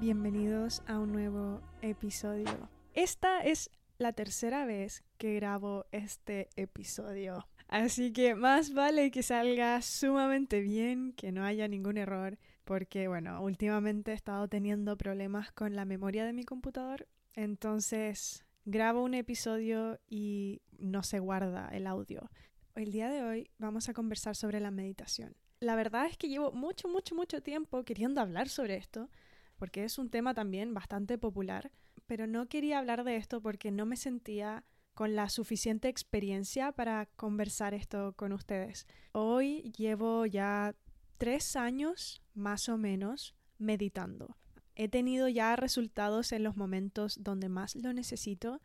bienvenidos a un nuevo episodio. Esta es la tercera vez que grabo este episodio. Así que más vale que salga sumamente bien, que no haya ningún error, porque bueno, últimamente he estado teniendo problemas con la memoria de mi computador, entonces grabo un episodio y no se guarda el audio. El día de hoy vamos a conversar sobre la meditación. La verdad es que llevo mucho, mucho, mucho tiempo queriendo hablar sobre esto, porque es un tema también bastante popular, pero no quería hablar de esto porque no me sentía con la suficiente experiencia para conversar esto con ustedes. Hoy llevo ya tres años más o menos meditando. He tenido ya resultados en los momentos donde más lo necesito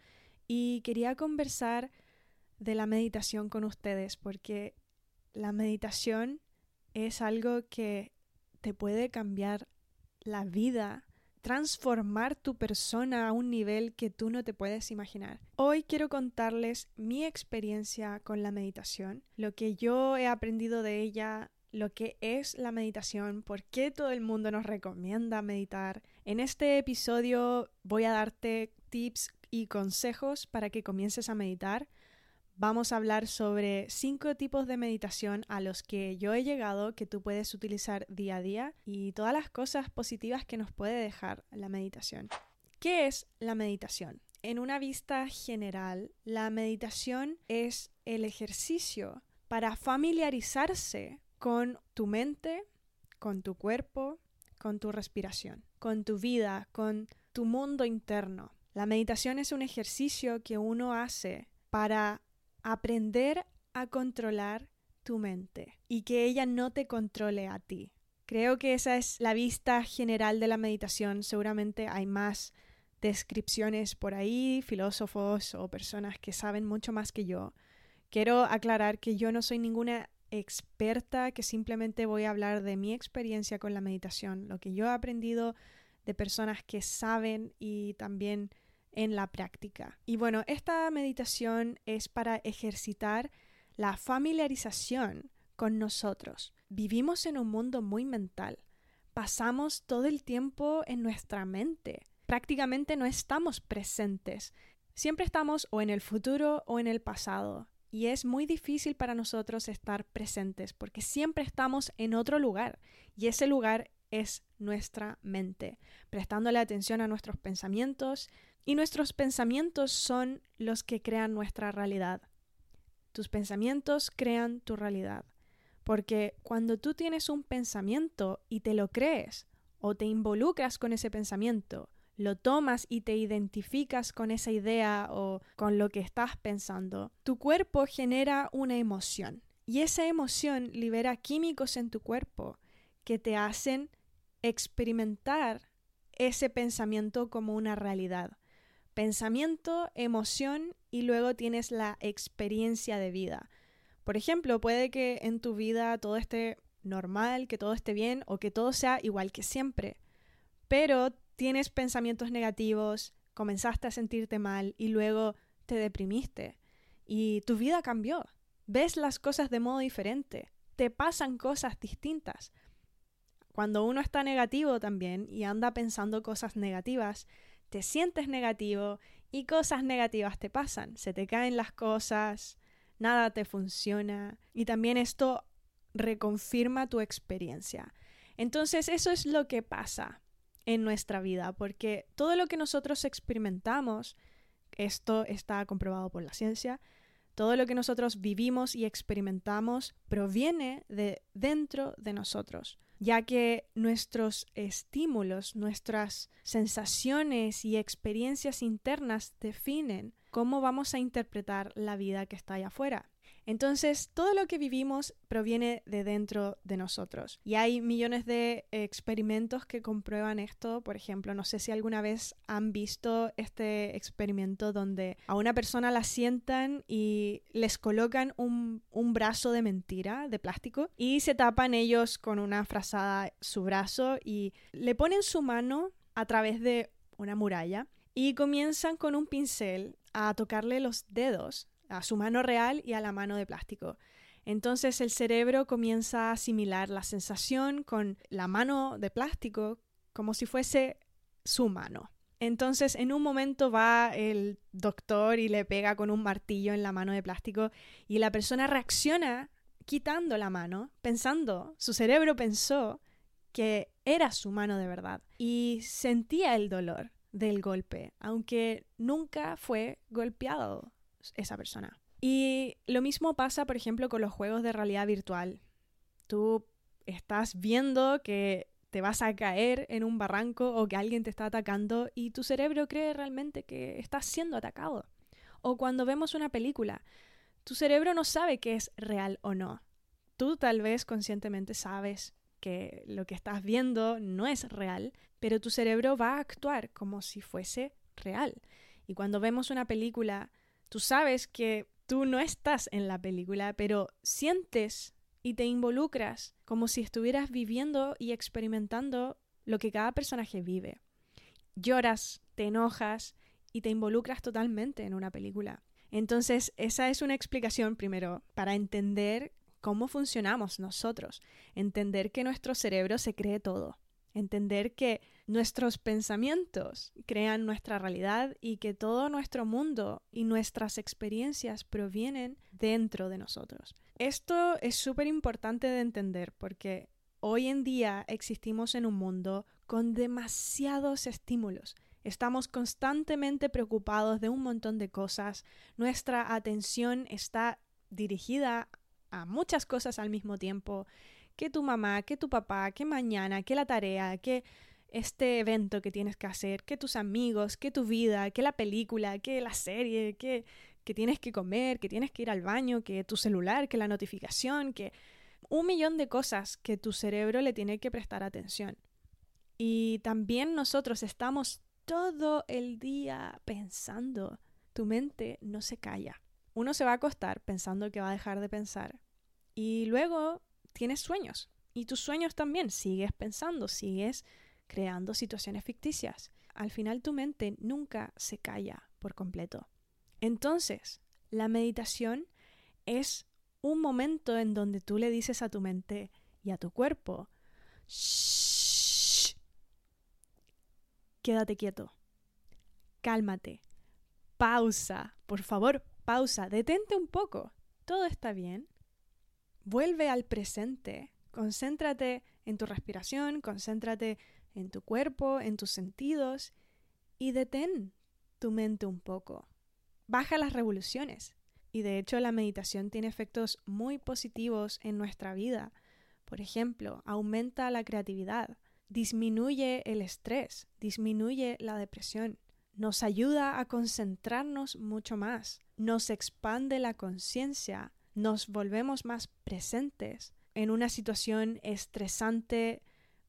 y quería conversar de la meditación con ustedes porque la meditación es algo que te puede cambiar la vida, transformar tu persona a un nivel que tú no te puedes imaginar. Hoy quiero contarles mi experiencia con la meditación, lo que yo he aprendido de ella, lo que es la meditación, por qué todo el mundo nos recomienda meditar. En este episodio voy a darte tips y consejos para que comiences a meditar vamos a hablar sobre cinco tipos de meditación a los que yo he llegado que tú puedes utilizar día a día y todas las cosas positivas que nos puede dejar la meditación. ¿Qué es la meditación? En una vista general, la meditación es el ejercicio para familiarizarse con tu mente, con tu cuerpo, con tu respiración, con tu vida, con tu mundo interno. La meditación es un ejercicio que uno hace para aprender a controlar tu mente y que ella no te controle a ti. Creo que esa es la vista general de la meditación. Seguramente hay más descripciones por ahí, filósofos o personas que saben mucho más que yo. Quiero aclarar que yo no soy ninguna experta, que simplemente voy a hablar de mi experiencia con la meditación, lo que yo he aprendido de personas que saben y también en la práctica. Y bueno, esta meditación es para ejercitar la familiarización con nosotros. Vivimos en un mundo muy mental. Pasamos todo el tiempo en nuestra mente. Prácticamente no estamos presentes. Siempre estamos o en el futuro o en el pasado. Y es muy difícil para nosotros estar presentes porque siempre estamos en otro lugar. Y ese lugar es nuestra mente, prestándole atención a nuestros pensamientos, y nuestros pensamientos son los que crean nuestra realidad. Tus pensamientos crean tu realidad. Porque cuando tú tienes un pensamiento y te lo crees, o te involucras con ese pensamiento, lo tomas y te identificas con esa idea o con lo que estás pensando, tu cuerpo genera una emoción. Y esa emoción libera químicos en tu cuerpo que te hacen experimentar ese pensamiento como una realidad pensamiento, emoción y luego tienes la experiencia de vida. Por ejemplo, puede que en tu vida todo esté normal, que todo esté bien o que todo sea igual que siempre, pero tienes pensamientos negativos, comenzaste a sentirte mal y luego te deprimiste y tu vida cambió. Ves las cosas de modo diferente, te pasan cosas distintas. Cuando uno está negativo también y anda pensando cosas negativas, te sientes negativo y cosas negativas te pasan. Se te caen las cosas, nada te funciona y también esto reconfirma tu experiencia. Entonces eso es lo que pasa en nuestra vida, porque todo lo que nosotros experimentamos, esto está comprobado por la ciencia, todo lo que nosotros vivimos y experimentamos proviene de dentro de nosotros ya que nuestros estímulos, nuestras sensaciones y experiencias internas definen cómo vamos a interpretar la vida que está allá afuera. Entonces, todo lo que vivimos proviene de dentro de nosotros. Y hay millones de experimentos que comprueban esto. Por ejemplo, no sé si alguna vez han visto este experimento donde a una persona la sientan y les colocan un, un brazo de mentira, de plástico, y se tapan ellos con una frazada su brazo y le ponen su mano a través de una muralla y comienzan con un pincel a tocarle los dedos a su mano real y a la mano de plástico. Entonces el cerebro comienza a asimilar la sensación con la mano de plástico como si fuese su mano. Entonces, en un momento va el doctor y le pega con un martillo en la mano de plástico y la persona reacciona quitando la mano, pensando, su cerebro pensó que era su mano de verdad y sentía el dolor del golpe, aunque nunca fue golpeado esa persona. Y lo mismo pasa, por ejemplo, con los juegos de realidad virtual. Tú estás viendo que te vas a caer en un barranco o que alguien te está atacando y tu cerebro cree realmente que estás siendo atacado. O cuando vemos una película, tu cerebro no sabe que es real o no. Tú tal vez conscientemente sabes que lo que estás viendo no es real, pero tu cerebro va a actuar como si fuese real. Y cuando vemos una película, tú sabes que tú no estás en la película, pero sientes y te involucras como si estuvieras viviendo y experimentando lo que cada personaje vive. Lloras, te enojas y te involucras totalmente en una película. Entonces, esa es una explicación primero para entender cómo funcionamos nosotros, entender que nuestro cerebro se cree todo, entender que nuestros pensamientos crean nuestra realidad y que todo nuestro mundo y nuestras experiencias provienen dentro de nosotros. Esto es súper importante de entender porque hoy en día existimos en un mundo con demasiados estímulos. Estamos constantemente preocupados de un montón de cosas. Nuestra atención está dirigida a muchas cosas al mismo tiempo, que tu mamá, que tu papá, que mañana, que la tarea, que este evento que tienes que hacer, que tus amigos, que tu vida, que la película, que la serie, que, que tienes que comer, que tienes que ir al baño, que tu celular, que la notificación, que un millón de cosas que tu cerebro le tiene que prestar atención. Y también nosotros estamos todo el día pensando. Tu mente no se calla uno se va a acostar pensando que va a dejar de pensar y luego tienes sueños y tus sueños también sigues pensando, sigues creando situaciones ficticias. Al final tu mente nunca se calla por completo. Entonces, la meditación es un momento en donde tú le dices a tu mente y a tu cuerpo, Shh, quédate quieto, cálmate, pausa, por favor, pausa, detente un poco, todo está bien, vuelve al presente, concéntrate en tu respiración, concéntrate en tu cuerpo, en tus sentidos y detén tu mente un poco. Baja las revoluciones. Y de hecho la meditación tiene efectos muy positivos en nuestra vida. Por ejemplo, aumenta la creatividad, disminuye el estrés, disminuye la depresión, nos ayuda a concentrarnos mucho más, nos expande la conciencia, nos volvemos más presentes. En una situación estresante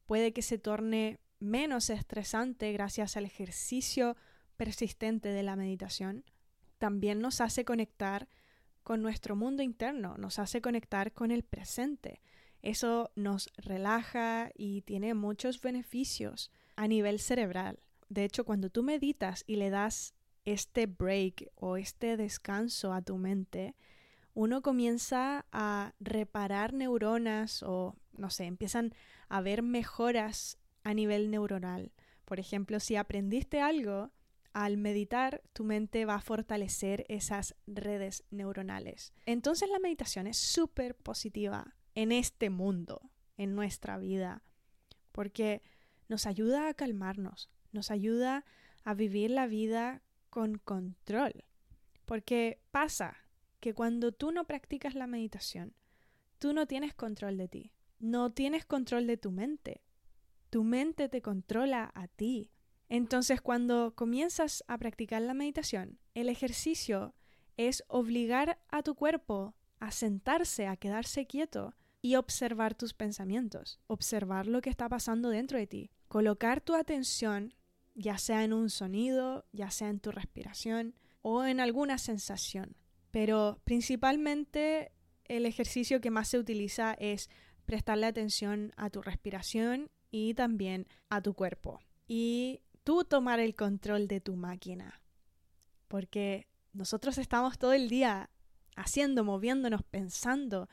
puede que se torne menos estresante gracias al ejercicio persistente de la meditación. También nos hace conectar con nuestro mundo interno, nos hace conectar con el presente. Eso nos relaja y tiene muchos beneficios a nivel cerebral. De hecho, cuando tú meditas y le das este break o este descanso a tu mente, uno comienza a reparar neuronas o, no sé, empiezan a ver mejoras a nivel neuronal. Por ejemplo, si aprendiste algo, al meditar tu mente va a fortalecer esas redes neuronales. Entonces la meditación es súper positiva en este mundo, en nuestra vida, porque nos ayuda a calmarnos, nos ayuda a vivir la vida con control. Porque pasa que cuando tú no practicas la meditación, tú no tienes control de ti, no tienes control de tu mente. Tu mente te controla a ti. Entonces cuando comienzas a practicar la meditación, el ejercicio es obligar a tu cuerpo a sentarse, a quedarse quieto y observar tus pensamientos, observar lo que está pasando dentro de ti, colocar tu atención ya sea en un sonido, ya sea en tu respiración o en alguna sensación. Pero principalmente el ejercicio que más se utiliza es prestarle atención a tu respiración y también a tu cuerpo. Y tú tomar el control de tu máquina. Porque nosotros estamos todo el día haciendo, moviéndonos, pensando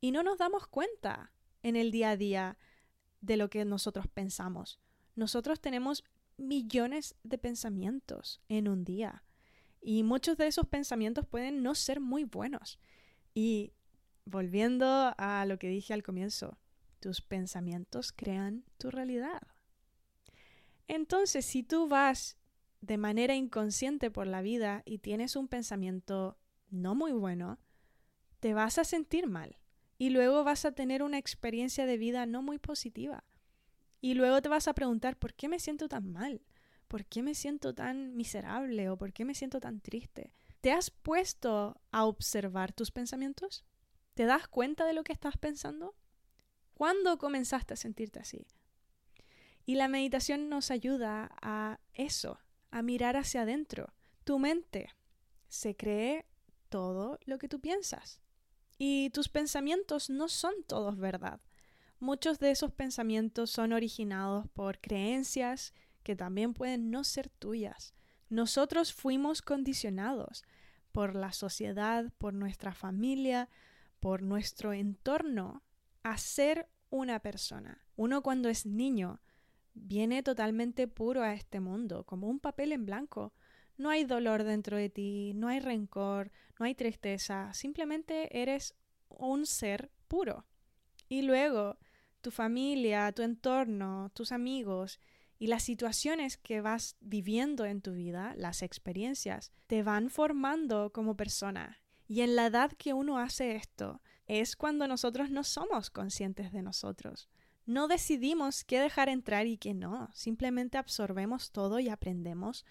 y no nos damos cuenta en el día a día de lo que nosotros pensamos. Nosotros tenemos millones de pensamientos en un día. Y muchos de esos pensamientos pueden no ser muy buenos. Y volviendo a lo que dije al comienzo, tus pensamientos crean tu realidad. Entonces, si tú vas de manera inconsciente por la vida y tienes un pensamiento no muy bueno, te vas a sentir mal y luego vas a tener una experiencia de vida no muy positiva. Y luego te vas a preguntar, ¿por qué me siento tan mal? ¿Por qué me siento tan miserable o por qué me siento tan triste? ¿Te has puesto a observar tus pensamientos? ¿Te das cuenta de lo que estás pensando? ¿Cuándo comenzaste a sentirte así? Y la meditación nos ayuda a eso, a mirar hacia adentro. Tu mente se cree todo lo que tú piensas. Y tus pensamientos no son todos verdad. Muchos de esos pensamientos son originados por creencias que también pueden no ser tuyas. Nosotros fuimos condicionados por la sociedad, por nuestra familia, por nuestro entorno a ser una persona. Uno cuando es niño viene totalmente puro a este mundo, como un papel en blanco. No hay dolor dentro de ti, no hay rencor, no hay tristeza, simplemente eres un ser puro. Y luego tu familia, tu entorno, tus amigos y las situaciones que vas viviendo en tu vida, las experiencias, te van formando como persona. Y en la edad que uno hace esto, es cuando nosotros no somos conscientes de nosotros. No decidimos qué dejar entrar y qué no, simplemente absorbemos todo y aprendemos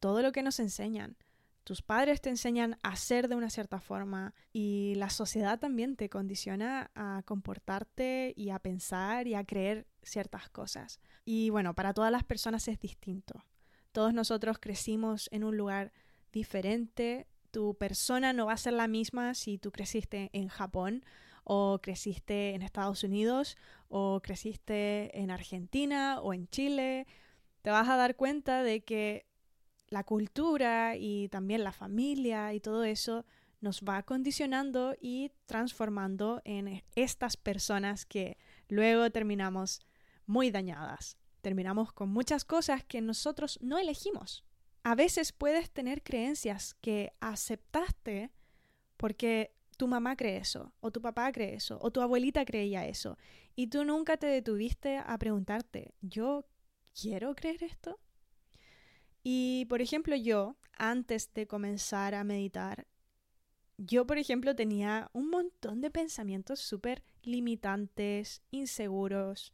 todo lo que nos enseñan. Tus padres te enseñan a ser de una cierta forma y la sociedad también te condiciona a comportarte y a pensar y a creer ciertas cosas. Y bueno, para todas las personas es distinto. Todos nosotros crecimos en un lugar diferente. Tu persona no va a ser la misma si tú creciste en Japón o creciste en Estados Unidos o creciste en Argentina o en Chile, te vas a dar cuenta de que la cultura y también la familia y todo eso nos va condicionando y transformando en estas personas que luego terminamos muy dañadas. Terminamos con muchas cosas que nosotros no elegimos. A veces puedes tener creencias que aceptaste porque tu mamá cree eso, o tu papá cree eso, o tu abuelita creía eso, y tú nunca te detuviste a preguntarte, ¿yo quiero creer esto? Y, por ejemplo, yo, antes de comenzar a meditar, yo, por ejemplo, tenía un montón de pensamientos súper limitantes, inseguros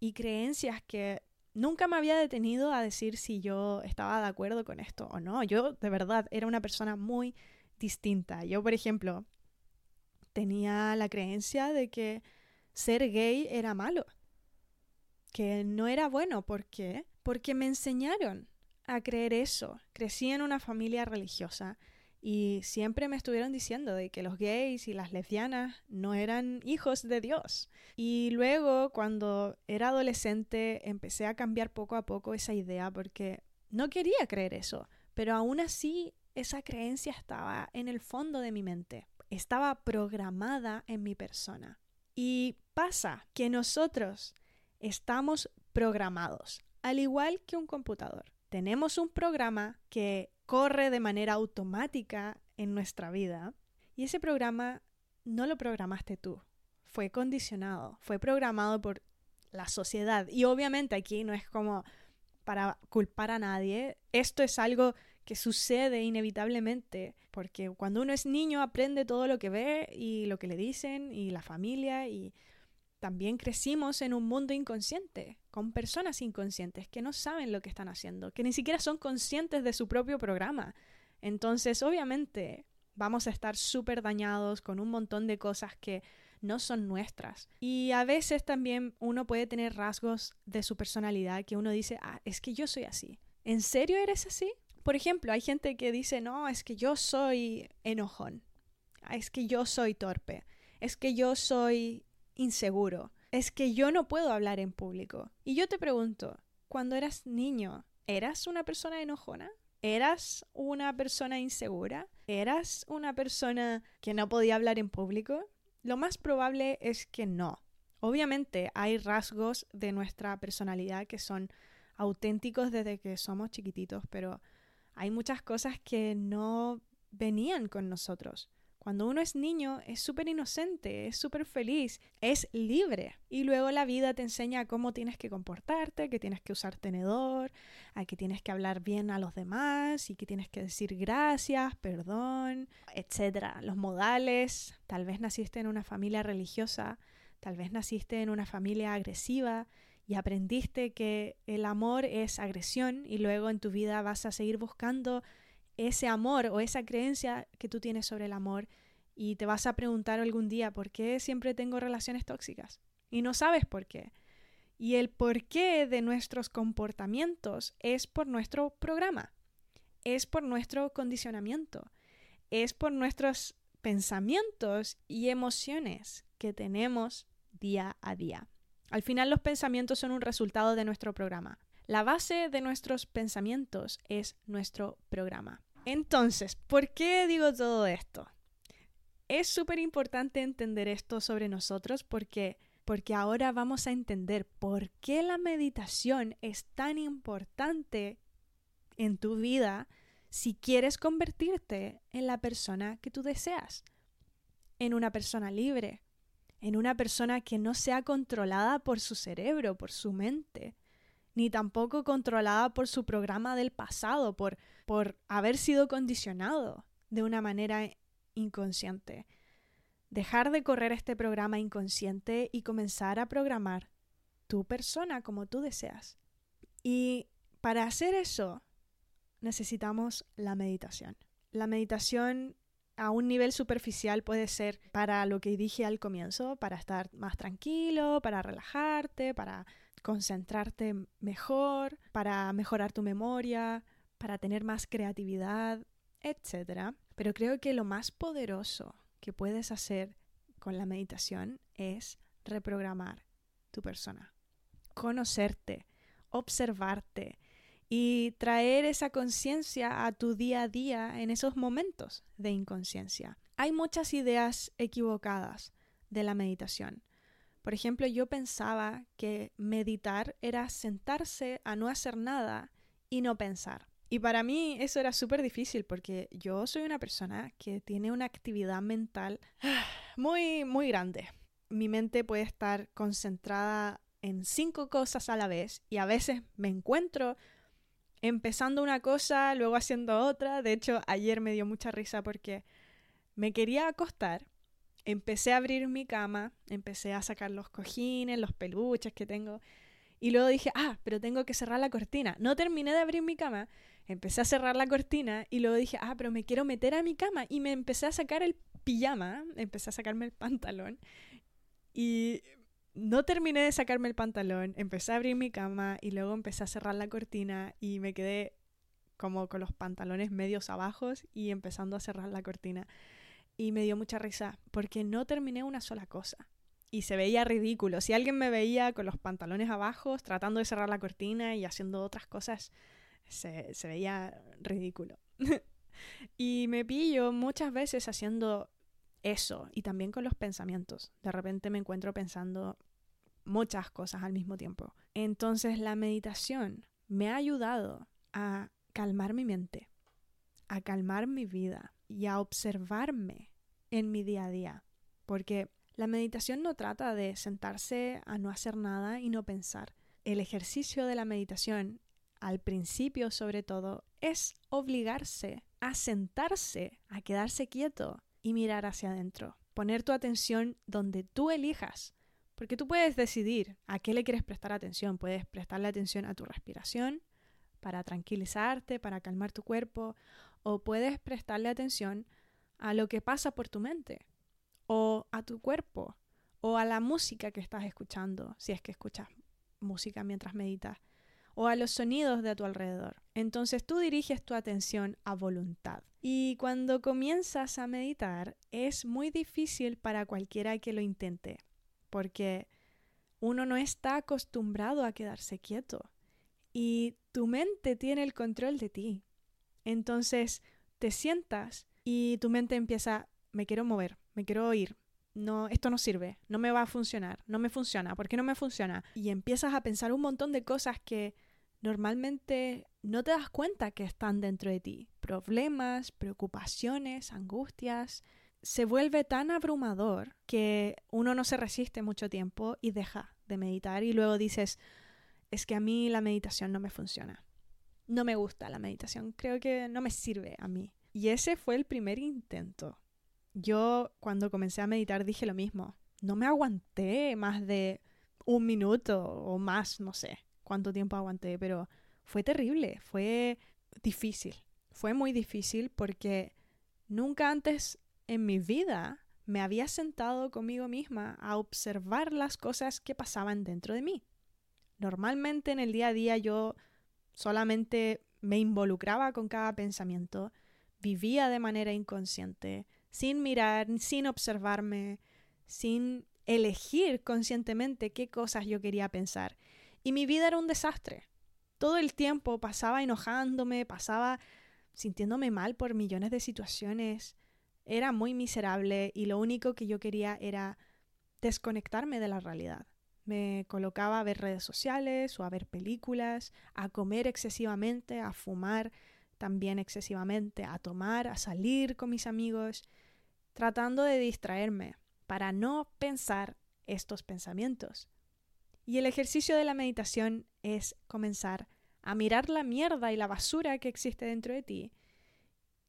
y creencias que nunca me había detenido a decir si yo estaba de acuerdo con esto o no. Yo, de verdad, era una persona muy distinta. Yo, por ejemplo, tenía la creencia de que ser gay era malo, que no era bueno. ¿Por qué? Porque me enseñaron a creer eso. Crecí en una familia religiosa y siempre me estuvieron diciendo de que los gays y las lesbianas no eran hijos de Dios. Y luego, cuando era adolescente, empecé a cambiar poco a poco esa idea porque no quería creer eso, pero aún así esa creencia estaba en el fondo de mi mente estaba programada en mi persona. Y pasa que nosotros estamos programados, al igual que un computador. Tenemos un programa que corre de manera automática en nuestra vida y ese programa no lo programaste tú, fue condicionado, fue programado por la sociedad. Y obviamente aquí no es como para culpar a nadie, esto es algo que sucede inevitablemente, porque cuando uno es niño aprende todo lo que ve y lo que le dicen y la familia y también crecimos en un mundo inconsciente, con personas inconscientes que no saben lo que están haciendo, que ni siquiera son conscientes de su propio programa. Entonces, obviamente, vamos a estar súper dañados con un montón de cosas que no son nuestras. Y a veces también uno puede tener rasgos de su personalidad que uno dice, ah, es que yo soy así. ¿En serio eres así? Por ejemplo, hay gente que dice, no, es que yo soy enojón, es que yo soy torpe, es que yo soy inseguro, es que yo no puedo hablar en público. Y yo te pregunto, cuando eras niño, ¿eras una persona enojona? ¿Eras una persona insegura? ¿Eras una persona que no podía hablar en público? Lo más probable es que no. Obviamente hay rasgos de nuestra personalidad que son auténticos desde que somos chiquititos, pero hay muchas cosas que no venían con nosotros. Cuando uno es niño es súper inocente, es súper feliz, es libre. Y luego la vida te enseña cómo tienes que comportarte, que tienes que usar tenedor, a que tienes que hablar bien a los demás y que tienes que decir gracias, perdón, etc. Los modales. Tal vez naciste en una familia religiosa, tal vez naciste en una familia agresiva y aprendiste que el amor es agresión y luego en tu vida vas a seguir buscando ese amor o esa creencia que tú tienes sobre el amor y te vas a preguntar algún día por qué siempre tengo relaciones tóxicas y no sabes por qué. Y el porqué de nuestros comportamientos es por nuestro programa, es por nuestro condicionamiento, es por nuestros pensamientos y emociones que tenemos día a día. Al final los pensamientos son un resultado de nuestro programa. La base de nuestros pensamientos es nuestro programa. Entonces, ¿por qué digo todo esto? Es súper importante entender esto sobre nosotros porque, porque ahora vamos a entender por qué la meditación es tan importante en tu vida si quieres convertirte en la persona que tú deseas, en una persona libre, en una persona que no sea controlada por su cerebro, por su mente, ni tampoco controlada por su programa del pasado, por, por haber sido condicionado de una manera inconsciente. Dejar de correr este programa inconsciente y comenzar a programar tu persona como tú deseas. Y para hacer eso necesitamos la meditación. La meditación a un nivel superficial puede ser para lo que dije al comienzo, para estar más tranquilo, para relajarte, para concentrarte mejor, para mejorar tu memoria, para tener más creatividad, etc. Pero creo que lo más poderoso que puedes hacer con la meditación es reprogramar tu persona, conocerte, observarte y traer esa conciencia a tu día a día en esos momentos de inconsciencia. Hay muchas ideas equivocadas de la meditación. Por ejemplo, yo pensaba que meditar era sentarse a no hacer nada y no pensar. Y para mí eso era súper difícil porque yo soy una persona que tiene una actividad mental muy, muy grande. Mi mente puede estar concentrada en cinco cosas a la vez y a veces me encuentro empezando una cosa, luego haciendo otra. De hecho, ayer me dio mucha risa porque me quería acostar empecé a abrir mi cama, empecé a sacar los cojines, los peluches que tengo, y luego dije, ah, pero tengo que cerrar la cortina. No terminé de abrir mi cama, empecé a cerrar la cortina y luego dije, ah, pero me quiero meter a mi cama y me empecé a sacar el pijama, empecé a sacarme el pantalón y no terminé de sacarme el pantalón, empecé a abrir mi cama y luego empecé a cerrar la cortina y me quedé como con los pantalones medios abajo y empezando a cerrar la cortina y me dio mucha risa porque no terminé una sola cosa. Y se veía ridículo. Si alguien me veía con los pantalones abajo, tratando de cerrar la cortina y haciendo otras cosas, se, veía ridículo. y me pillo muchas veces haciendo eso y también con los pensamientos. De repente me encuentro pensando muchas cosas al mismo tiempo. Entonces la meditación me ha ayudado a calmar mi mente, a calmar mi vida, y a observarme en mi día a día. Porque la meditación no trata de sentarse a no hacer nada y no pensar. El ejercicio de la meditación, al principio sobre todo, es obligarse a sentarse, a quedarse quieto y mirar hacia adentro. Poner tu atención donde tú elijas. Porque tú puedes decidir a qué le quieres prestar atención. Puedes prestarle atención a tu respiración para tranquilizarte, para calmar tu cuerpo, o puedes prestarle atención a lo que pasa por tu mente, o a tu cuerpo, o a la música que estás escuchando, si es que escuchas música mientras meditas, o a los sonidos de tu alrededor. Entonces tú diriges tu atención a voluntad. Y cuando comienzas a meditar es muy difícil para cualquiera que lo intente, porque uno no está acostumbrado a quedarse quieto y tu mente tiene el control de ti. Entonces te sientas y tu mente empieza, me quiero mover, me quiero ir, no, esto no sirve, no me va a funcionar, no me funciona, ¿por qué no me funciona? Y empiezas a pensar un montón de cosas que normalmente no te das cuenta que están dentro de ti. Problemas, preocupaciones, angustias. Se vuelve tan abrumador que uno no se resiste mucho tiempo y deja de meditar y luego dices, es que a mí la meditación no me funciona. No me gusta la meditación, creo que no me sirve a mí. Y ese fue el primer intento. Yo cuando comencé a meditar dije lo mismo. No me aguanté más de un minuto o más, no sé cuánto tiempo aguanté, pero fue terrible, fue difícil. Fue muy difícil porque nunca antes en mi vida me había sentado conmigo misma a observar las cosas que pasaban dentro de mí. Normalmente en el día a día yo solamente me involucraba con cada pensamiento, vivía de manera inconsciente, sin mirar, sin observarme, sin elegir conscientemente qué cosas yo quería pensar. Y mi vida era un desastre. Todo el tiempo pasaba enojándome, pasaba sintiéndome mal por millones de situaciones. Era muy miserable y lo único que yo quería era desconectarme de la realidad. Me colocaba a ver redes sociales o a ver películas, a comer excesivamente, a fumar también excesivamente, a tomar, a salir con mis amigos, tratando de distraerme para no pensar estos pensamientos. Y el ejercicio de la meditación es comenzar a mirar la mierda y la basura que existe dentro de ti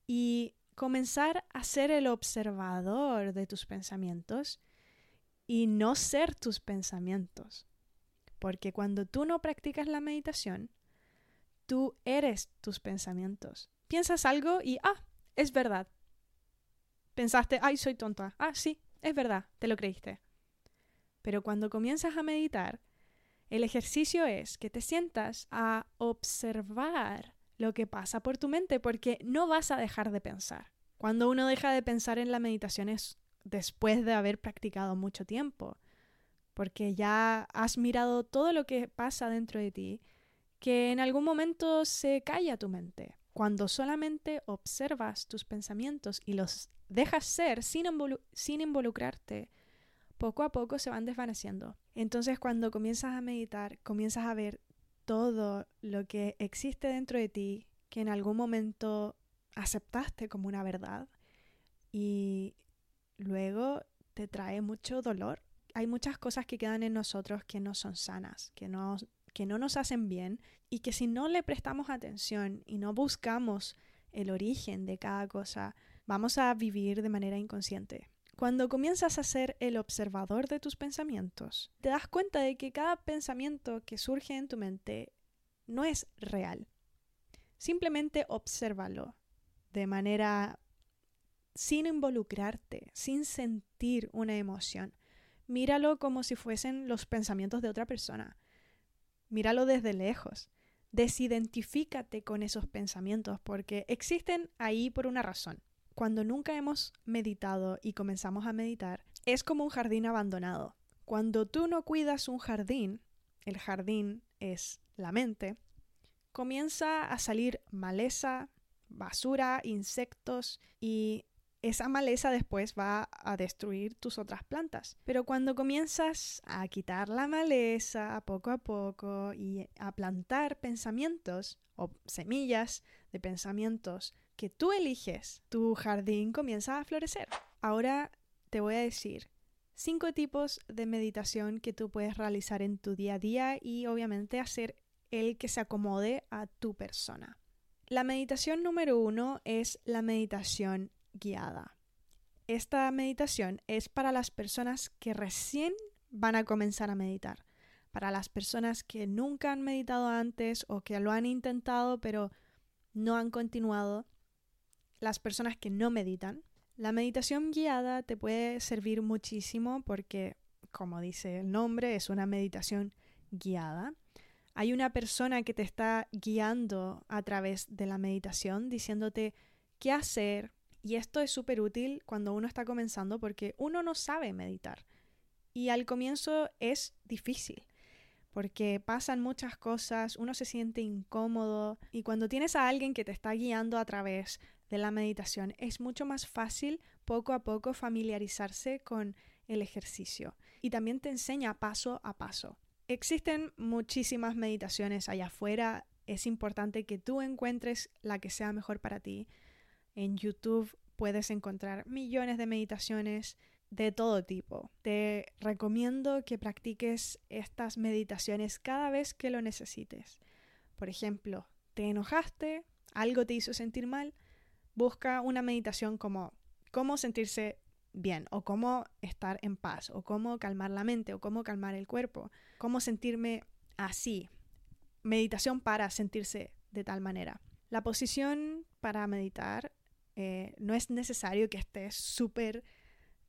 y comenzar a ser el observador de tus pensamientos y no ser tus pensamientos. Porque cuando tú no practicas la meditación, tú eres tus pensamientos. Piensas algo y, ah, es verdad. Pensaste, ay, soy tonta. Ah, sí, es verdad, te lo creíste. Pero cuando comienzas a meditar, el ejercicio es que te sientas a observar lo que pasa por tu mente porque no vas a dejar de pensar. Cuando uno deja de pensar en la meditación es después de haber practicado mucho tiempo, porque ya has mirado todo lo que pasa dentro de ti, que en algún momento se calla tu mente. Cuando solamente observas tus pensamientos y los dejas ser sin, sin involucrarte, poco a poco se van desvaneciendo. Entonces cuando comienzas a meditar, comienzas a ver todo lo que existe dentro de ti, que en algún momento aceptaste como una verdad y luego te trae mucho dolor. Hay muchas cosas que quedan en nosotros que no son sanas, que no, que no nos hacen bien y que si no le prestamos atención y no buscamos el origen de cada cosa, vamos a vivir de manera inconsciente. Cuando comienzas a ser el observador de tus pensamientos, te das cuenta de que cada pensamiento que surge en tu mente no es real. Simplemente obsérvalo de manera sin involucrarte, sin sentir una emoción. Míralo como si fuesen los pensamientos de otra persona. Míralo desde lejos. Desidentifícate con esos pensamientos porque existen ahí por una razón. Cuando nunca hemos meditado y comenzamos a meditar, es como un jardín abandonado. Cuando tú no cuidas un jardín, el jardín es la mente, comienza a salir maleza, basura, insectos y esa maleza después va a destruir tus otras plantas. Pero cuando comienzas a quitar la maleza poco a poco y a plantar pensamientos o semillas de pensamientos que tú eliges, tu jardín comienza a florecer. Ahora te voy a decir cinco tipos de meditación que tú puedes realizar en tu día a día y obviamente hacer el que se acomode a tu persona. La meditación número uno es la meditación guiada. Esta meditación es para las personas que recién van a comenzar a meditar, para las personas que nunca han meditado antes o que lo han intentado pero no han continuado, las personas que no meditan. La meditación guiada te puede servir muchísimo porque, como dice el nombre, es una meditación guiada. Hay una persona que te está guiando a través de la meditación, diciéndote qué hacer, y esto es súper útil cuando uno está comenzando porque uno no sabe meditar. Y al comienzo es difícil porque pasan muchas cosas, uno se siente incómodo y cuando tienes a alguien que te está guiando a través de la meditación es mucho más fácil poco a poco familiarizarse con el ejercicio y también te enseña paso a paso. Existen muchísimas meditaciones allá afuera. Es importante que tú encuentres la que sea mejor para ti. En YouTube puedes encontrar millones de meditaciones de todo tipo. Te recomiendo que practiques estas meditaciones cada vez que lo necesites. Por ejemplo, te enojaste, algo te hizo sentir mal, busca una meditación como cómo sentirse bien o cómo estar en paz o cómo calmar la mente o cómo calmar el cuerpo, cómo sentirme así. Meditación para sentirse de tal manera. La posición para meditar eh, no es necesario que estés súper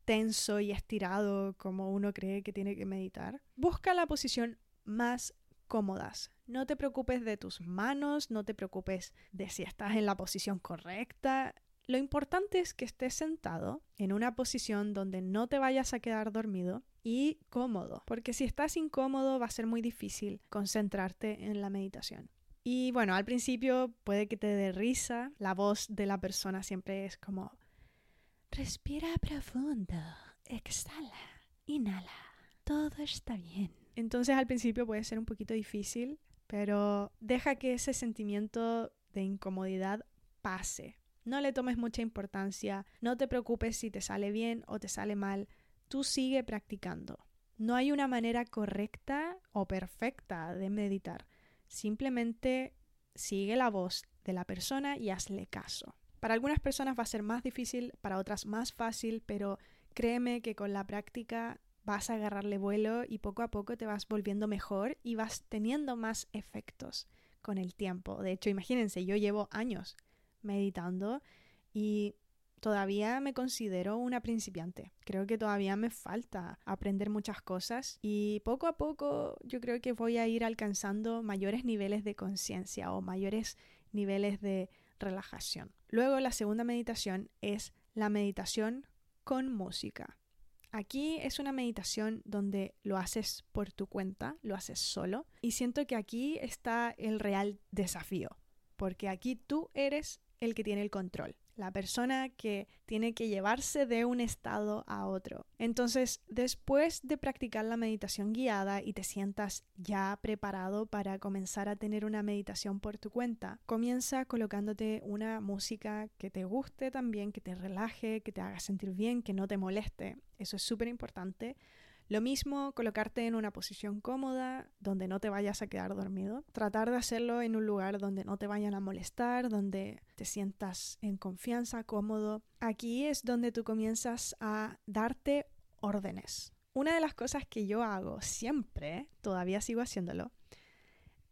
tenso y estirado como uno cree que tiene que meditar. Busca la posición más cómodas. No te preocupes de tus manos, no te preocupes de si estás en la posición correcta. Lo importante es que estés sentado en una posición donde no te vayas a quedar dormido y cómodo, porque si estás incómodo va a ser muy difícil concentrarte en la meditación. Y bueno, al principio puede que te dé risa, la voz de la persona siempre es como, respira profundo, exhala, inhala, todo está bien. Entonces al principio puede ser un poquito difícil, pero deja que ese sentimiento de incomodidad pase. No le tomes mucha importancia, no te preocupes si te sale bien o te sale mal, tú sigue practicando. No hay una manera correcta o perfecta de meditar, simplemente sigue la voz de la persona y hazle caso. Para algunas personas va a ser más difícil, para otras más fácil, pero créeme que con la práctica vas a agarrarle vuelo y poco a poco te vas volviendo mejor y vas teniendo más efectos con el tiempo. De hecho, imagínense, yo llevo años meditando y todavía me considero una principiante. Creo que todavía me falta aprender muchas cosas y poco a poco yo creo que voy a ir alcanzando mayores niveles de conciencia o mayores niveles de relajación. Luego la segunda meditación es la meditación con música. Aquí es una meditación donde lo haces por tu cuenta, lo haces solo y siento que aquí está el real desafío, porque aquí tú eres el que tiene el control, la persona que tiene que llevarse de un estado a otro. Entonces, después de practicar la meditación guiada y te sientas ya preparado para comenzar a tener una meditación por tu cuenta, comienza colocándote una música que te guste también, que te relaje, que te haga sentir bien, que no te moleste. Eso es súper importante lo mismo, colocarte en una posición cómoda, donde no te vayas a quedar dormido. Tratar de hacerlo en un lugar donde no te vayan a molestar, donde te sientas en confianza, cómodo. Aquí es donde tú comienzas a darte órdenes. Una de las cosas que yo hago siempre, todavía sigo haciéndolo,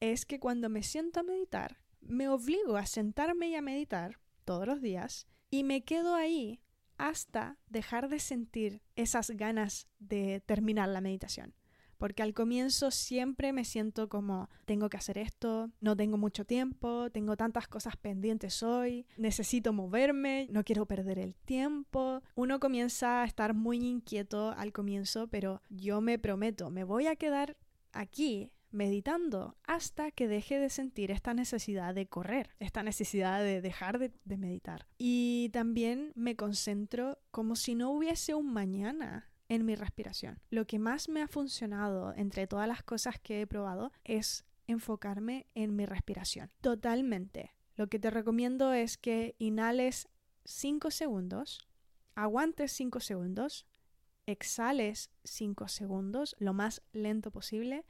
es que cuando me siento a meditar, me obligo a sentarme y a meditar todos los días y me quedo ahí hasta dejar de sentir esas ganas de terminar la meditación. Porque al comienzo siempre me siento como tengo que hacer esto, no tengo mucho tiempo, tengo tantas cosas pendientes hoy, necesito moverme, no quiero perder el tiempo. Uno comienza a estar muy inquieto al comienzo, pero yo me prometo, me voy a quedar aquí meditando hasta que deje de sentir esta necesidad de correr, esta necesidad de dejar de, meditar. Y también me concentro como si no hubiese un mañana en mi respiración. Lo que más me ha funcionado entre todas las cosas que he probado es enfocarme en mi respiración. Totalmente. Lo que te recomiendo es que inhales 5 segundos, aguantes 5 segundos, exhales 5 segundos, lo más lento posible,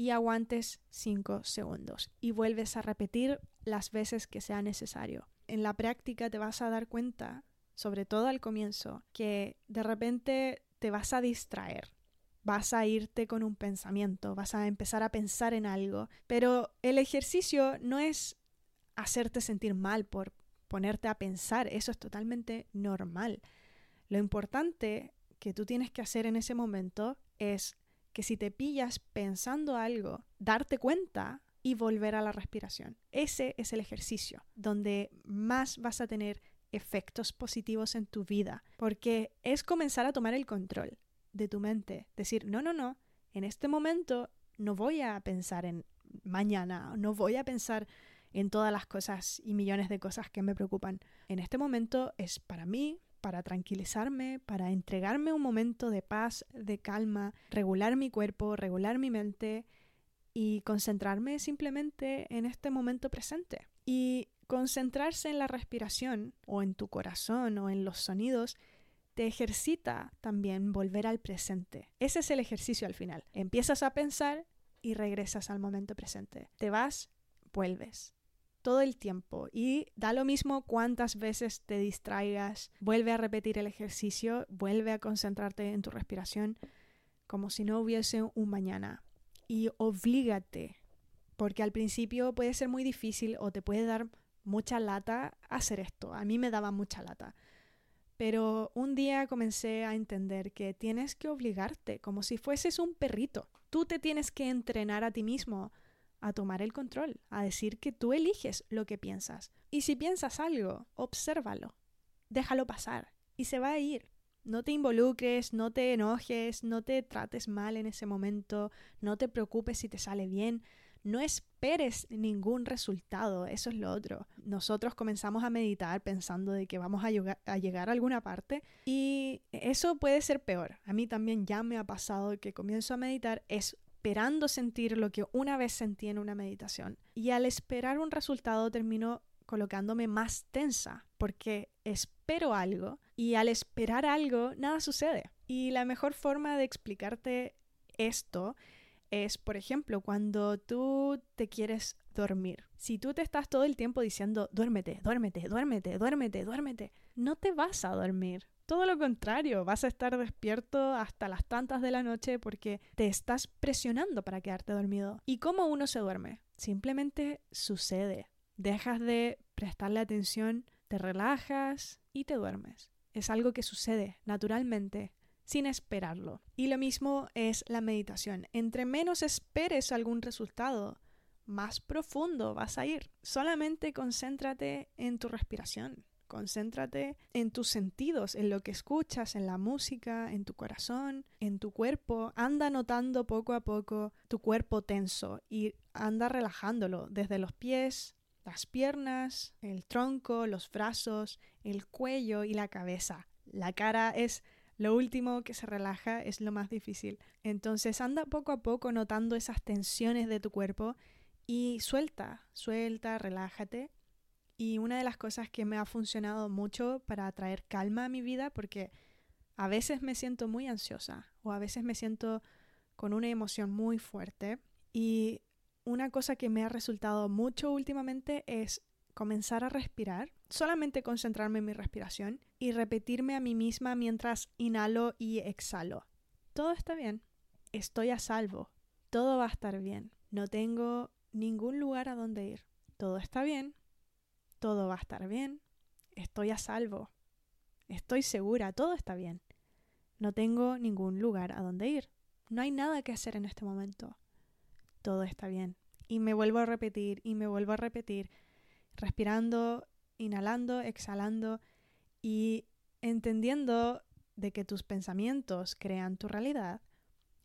y aguantes 5 segundos y vuelves a repetir las veces que sea necesario. En la práctica te vas a dar cuenta, sobre todo al comienzo, que de repente te vas a distraer. Vas a irte con un pensamiento, vas a empezar a pensar en algo, pero el ejercicio no es hacerte sentir mal por ponerte a pensar, eso es totalmente normal. Lo importante que tú tienes que hacer en ese momento es que si te pillas pensando algo, darte cuenta y volver a la respiración. Ese es el ejercicio donde más vas a tener efectos positivos en tu vida, porque es comenzar a tomar el control de tu mente, decir, no, no, no, en este momento no voy a pensar en mañana, no voy a pensar en todas las cosas y millones de cosas que me preocupan. En este momento es para mí, para tranquilizarme, para entregarme un momento de paz, de calma, regular mi cuerpo, regular mi mente y concentrarme simplemente en este momento presente. Y concentrarse en la respiración o en tu corazón o en los sonidos te ejercita también volver al presente. Ese es el ejercicio al final. Empiezas a pensar y regresas al momento presente. Te vas, vuelves todo el tiempo y da lo mismo cuántas veces te distraigas, vuelve a repetir el ejercicio, vuelve a concentrarte en tu respiración como si no hubiese un mañana y oblígate, porque al principio puede ser muy difícil o te puede dar mucha lata hacer esto. A mí me daba mucha lata. Pero un día comencé a entender que tienes que obligarte, como si fueses un perrito. Tú te tienes que entrenar a ti mismo a tomar el control, a decir que tú eliges lo que piensas. Y si piensas algo, obsérvalo, déjalo pasar y se va a ir. No te involucres, no te enojes, no te trates mal en ese momento, no te preocupes si te sale bien, no esperes ningún resultado, eso es lo otro. Nosotros comenzamos a meditar pensando de que vamos a, llegar a, alguna parte y eso puede ser peor. A mí también ya me ha pasado que comienzo a meditar es esperando sentir lo que una vez sentí en una meditación. Y al esperar un resultado termino colocándome más tensa porque espero algo y al esperar algo nada sucede. Y la mejor forma de explicarte esto es, por ejemplo, cuando tú te quieres dormir. Si tú te estás todo el tiempo diciendo, duérmete, duérmete, duérmete, duérmete, duérmete, no te vas a dormir. Todo lo contrario, vas a estar despierto hasta las tantas de la noche porque te estás presionando para quedarte dormido. ¿Y cómo uno se duerme? Simplemente sucede. Dejas de prestarle atención, te relajas y te duermes. Es algo que sucede naturalmente, sin esperarlo. Y lo mismo es la meditación. Entre menos esperes algún resultado, más profundo vas a ir. Solamente concéntrate en tu respiración. Concéntrate en tus sentidos, en lo que escuchas, en la música, en tu corazón, en tu cuerpo. Anda notando poco a poco tu cuerpo tenso y anda relajándolo desde los pies, las piernas, el tronco, los brazos, el cuello y la cabeza. La cara es lo último que se relaja, es lo más difícil. Entonces anda poco a poco notando esas tensiones de tu cuerpo y suelta, suelta, relájate y una de las cosas que me ha funcionado mucho para traer calma a mi vida, porque a veces me siento muy ansiosa o a veces me siento con una emoción muy fuerte. Y una cosa que me ha resultado mucho últimamente es comenzar a respirar, solamente concentrarme en mi respiración y repetirme a mí misma mientras inhalo y exhalo. Todo está bien, estoy a salvo, todo va a estar bien, no tengo ningún lugar a donde ir, todo está bien, todo va a estar bien, estoy a salvo, estoy segura, todo está bien. No tengo ningún lugar a donde ir, no hay nada que hacer en este momento, todo está bien. Y me vuelvo a repetir y me vuelvo a repetir, respirando, inhalando, exhalando y entendiendo de que tus pensamientos crean tu realidad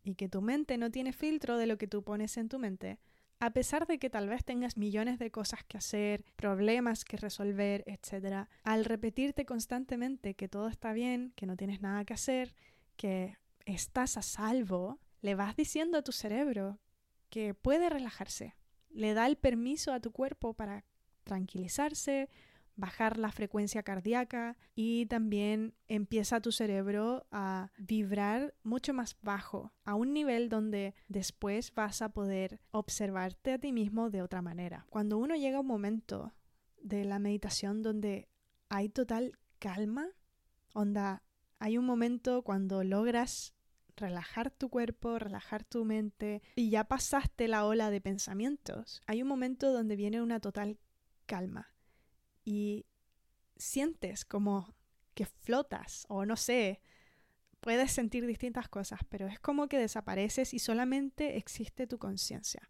y que tu mente no tiene filtro de lo que tú pones en tu mente, a pesar de que tal vez tengas millones de cosas que hacer, problemas que resolver, etc., al repetirte constantemente que todo está bien, que no tienes nada que hacer, que estás a salvo, le vas diciendo a tu cerebro que puede relajarse. Le da el permiso a tu cuerpo para tranquilizarse, bajar la frecuencia cardíaca y también empieza tu cerebro a vibrar mucho más bajo, a un nivel donde después vas a poder observarte a ti mismo de otra manera. Cuando uno llega a un momento de la meditación donde hay total calma, onda, hay un momento cuando logras relajar tu cuerpo, relajar tu mente y ya pasaste la ola de pensamientos. Hay un momento donde viene una total calma y sientes como que flotas o no sé, puedes sentir distintas cosas, pero es como que desapareces y solamente existe tu conciencia.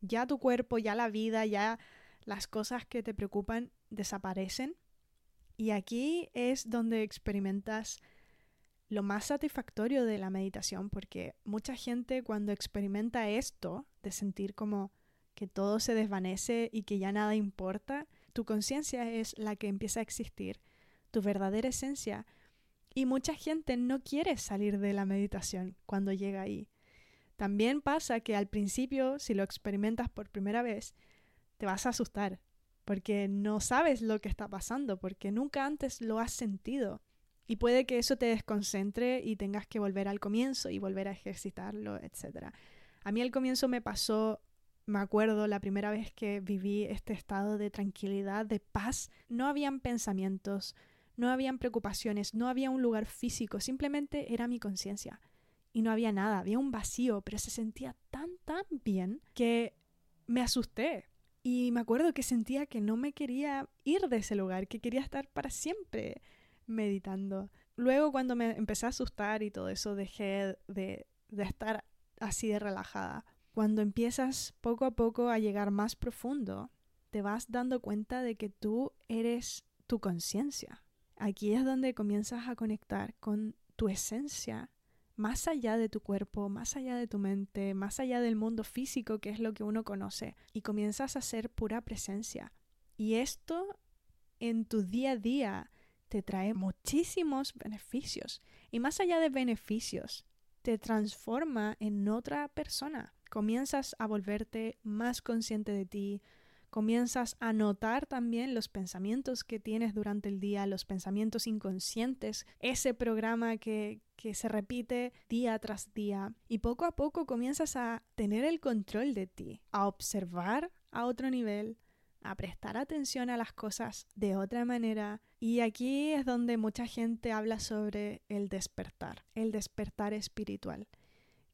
Ya tu cuerpo, ya la vida, ya las cosas que te preocupan desaparecen y aquí es donde experimentas lo más satisfactorio de la meditación porque mucha gente cuando experimenta esto de sentir como que todo se desvanece y que ya nada importa, tu conciencia es la que empieza a existir, tu verdadera esencia Y mucha gente no quiere salir de la meditación cuando llega ahí. También pasa que al principio, si lo experimentas por primera vez, te vas a asustar, porque no sabes lo que está pasando, porque nunca antes lo has sentido. Y puede que eso te desconcentre y tengas que volver al comienzo y volver a ejercitarlo, etc. A mí al comienzo me pasó, me acuerdo, la primera vez que viví este estado de tranquilidad, de paz, no habían pensamientos, no habían preocupaciones, no había un lugar físico, simplemente era mi conciencia. Y no había nada, había un vacío, pero se sentía tan, tan bien que me asusté. Y me acuerdo que sentía que no me quería ir de ese lugar, que quería estar para siempre meditando. Luego cuando me empecé a asustar y todo eso, dejé de, de estar así de relajada. Cuando empiezas poco a poco a llegar más profundo, te vas dando cuenta de que tú eres tu conciencia. Aquí es donde comienzas a conectar con tu esencia, más allá de tu cuerpo, más allá de tu mente, más allá del mundo físico que es lo que uno conoce, y comienzas a ser pura presencia. Y esto en tu día a día te trae muchísimos beneficios. Y más allá de beneficios, te transforma en otra persona. Comienzas a volverte más consciente de ti, comienzas a notar también los pensamientos que tienes durante el día, los pensamientos inconscientes, ese programa que, que, se repite día tras día. Y poco a poco comienzas a tener el control de ti, a observar a otro nivel, a prestar atención a las cosas de otra manera. Y aquí es donde mucha gente habla sobre el despertar, el despertar espiritual.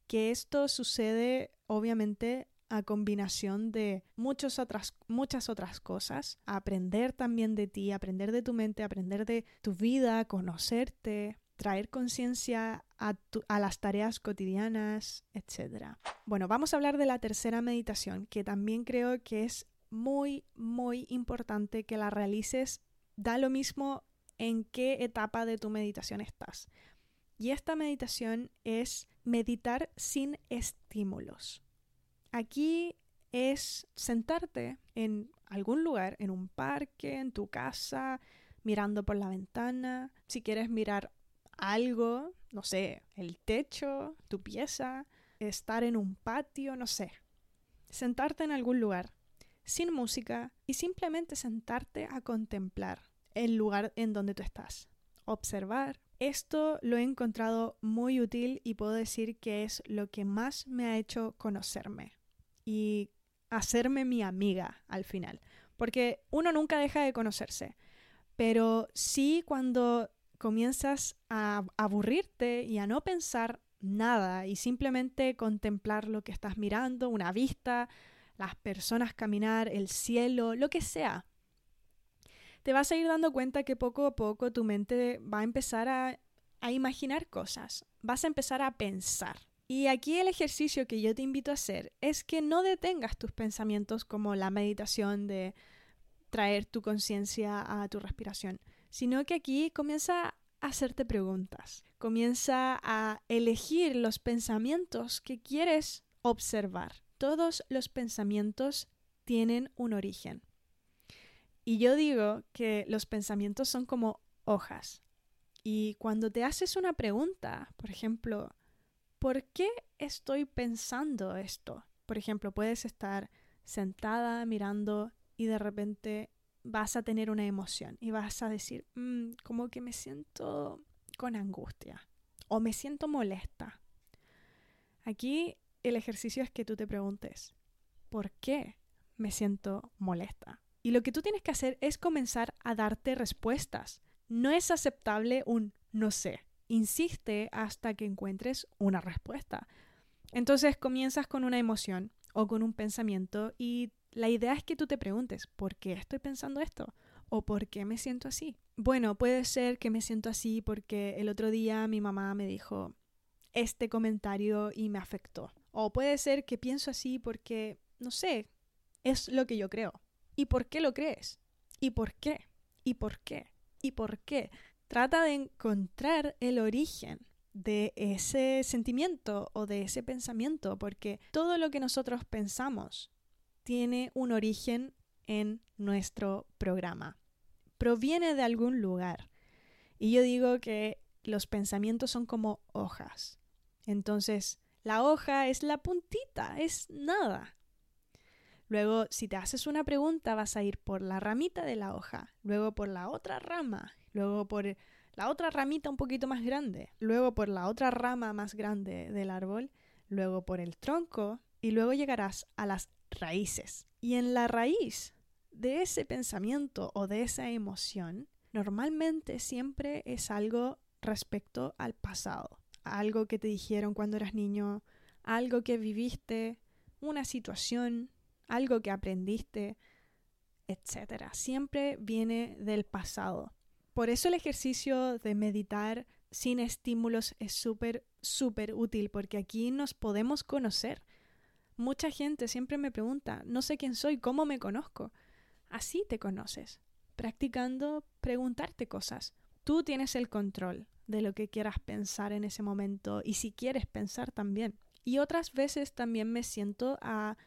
Que esto sucede obviamente a combinación de muchas otras, muchas otras cosas, aprender también de ti, aprender de tu mente, aprender de tu vida, conocerte, traer conciencia a, a, las tareas cotidianas, etc. Bueno, vamos a hablar de la tercera meditación, que también creo que es muy, muy importante que la realices. Da lo mismo en qué etapa de tu meditación estás. Y esta meditación es meditar sin estímulos. Aquí es sentarte en algún lugar, en un parque, en tu casa, mirando por la ventana. Si quieres mirar algo, no sé, el techo, tu pieza, estar en un patio, no sé. Sentarte en algún lugar sin música y simplemente sentarte a contemplar el lugar en donde tú estás. Observar. Esto lo he encontrado muy útil y puedo decir que es lo que más me ha hecho conocerme y hacerme mi amiga al final. Porque uno nunca deja de conocerse, pero sí cuando comienzas a aburrirte y a no pensar nada y simplemente contemplar lo que estás mirando, una vista, las personas caminar, el cielo, lo que sea. Te vas a ir dando cuenta que poco a poco tu mente va a empezar a, imaginar cosas, vas a empezar a pensar. Y aquí el ejercicio que yo te invito a hacer es que no detengas tus pensamientos como la meditación de traer tu conciencia a tu respiración, sino que aquí comienza a hacerte preguntas, comienza a elegir los pensamientos que quieres observar todos los pensamientos tienen un origen. Y yo digo que los pensamientos son como hojas. Y cuando te haces una pregunta, por ejemplo, ¿por qué estoy pensando esto? Por ejemplo, puedes estar sentada mirando y de repente vas a tener una emoción y vas a decir, mm, como que me siento con angustia o me siento molesta. Aquí el ejercicio es que tú te preguntes, ¿por qué me siento molesta? Y lo que tú tienes que hacer es comenzar a darte respuestas. No es aceptable un no sé. Insiste hasta que encuentres una respuesta. Entonces comienzas con una emoción o con un pensamiento y la idea es que tú te preguntes, ¿por qué estoy pensando esto? ¿O por qué me siento así? Bueno, puede ser que me siento así porque el otro día mi mamá me dijo este comentario y me afectó. O puede ser que pienso así porque, no sé, es lo que yo creo. ¿Y por qué lo crees? ¿Y por qué? ¿Y por qué? ¿Y por qué? Trata de encontrar el origen de ese sentimiento o de ese pensamiento, porque todo lo que nosotros pensamos tiene un origen en nuestro programa. Proviene de algún lugar. Y yo digo que los pensamientos son como hojas. Entonces, la hoja es la puntita, es nada. Luego, si te haces una pregunta, vas a ir por la ramita de la hoja, luego por la otra rama, luego por la otra ramita un poquito más grande, luego por la otra rama más grande del árbol, luego por el tronco y luego llegarás a las raíces. Y en la raíz de ese pensamiento o de esa emoción, normalmente siempre es algo respecto al pasado, algo que te dijeron cuando eras niño, algo que viviste, una situación, algo que aprendiste, etc. Siempre viene del pasado. Por eso el ejercicio de meditar sin estímulos es súper, súper útil porque aquí nos podemos conocer. Mucha gente siempre me pregunta, no sé quién soy, ¿cómo me conozco? Así te conoces, practicando preguntarte cosas. Tú tienes el control de lo que quieras pensar en ese momento y si quieres pensar también. Y otras veces también me siento a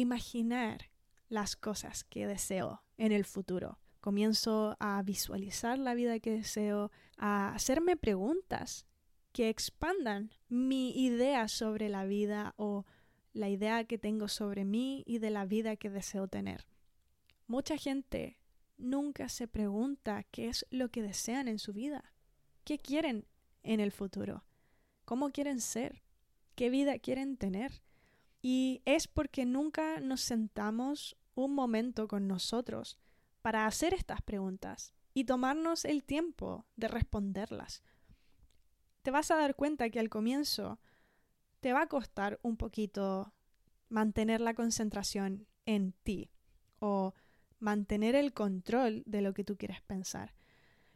imaginar las cosas que deseo en el futuro comienzo a visualizar la vida que deseo, a hacerme preguntas que expandan mi idea sobre la vida o la idea que tengo sobre mí y de la vida que deseo tener. Mucha gente nunca se pregunta qué es lo que desean en su vida, qué quieren en el futuro, cómo quieren ser, qué vida quieren tener. Y es porque nunca nos sentamos un momento con nosotros para hacer estas preguntas y tomarnos el tiempo de responderlas. Te vas a dar cuenta que al comienzo te va a costar un poquito mantener la concentración en ti o mantener el control de lo que tú quieres pensar.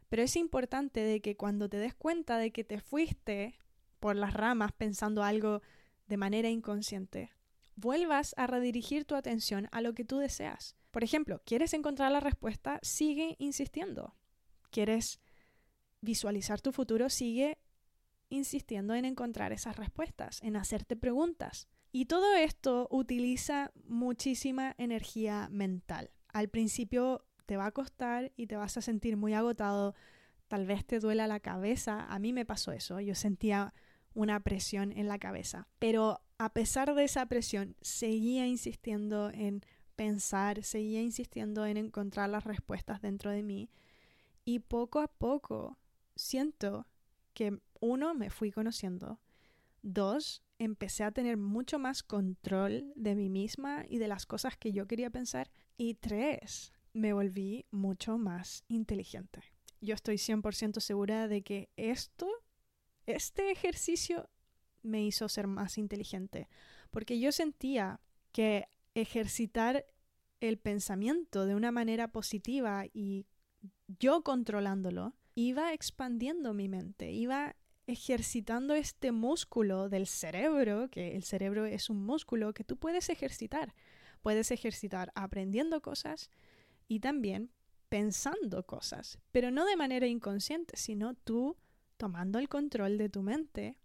Pero es importante de que cuando te des cuenta de que te fuiste por las ramas pensando algo de manera inconsciente, vuelvas a redirigir tu atención a lo que tú deseas. Por ejemplo, ¿quieres encontrar la respuesta? Sigue insistiendo. ¿Quieres visualizar tu futuro? Sigue insistiendo en encontrar esas respuestas, en hacerte preguntas. Y todo esto utiliza muchísima energía mental. Al principio te va a costar y te vas a sentir muy agotado, tal vez te duela la cabeza. A mí me pasó eso, yo sentía una presión en la cabeza. Pero a pesar de esa presión, seguía insistiendo en pensar, seguía insistiendo en encontrar las respuestas dentro de mí. Y poco a poco siento que uno, me fui conociendo, dos, empecé a tener mucho más control de mí misma y de las cosas que yo quería pensar. Y tres, me volví mucho más inteligente. Yo estoy 100% segura de que esto, este ejercicio me hizo ser más inteligente, porque yo sentía que ejercitar el pensamiento de una manera positiva y yo controlándolo, iba expandiendo mi mente, iba ejercitando este músculo del cerebro, que el cerebro es un músculo que tú puedes ejercitar. Puedes ejercitar aprendiendo cosas y también pensando cosas, pero no de manera inconsciente, sino tú tomando el control de tu mente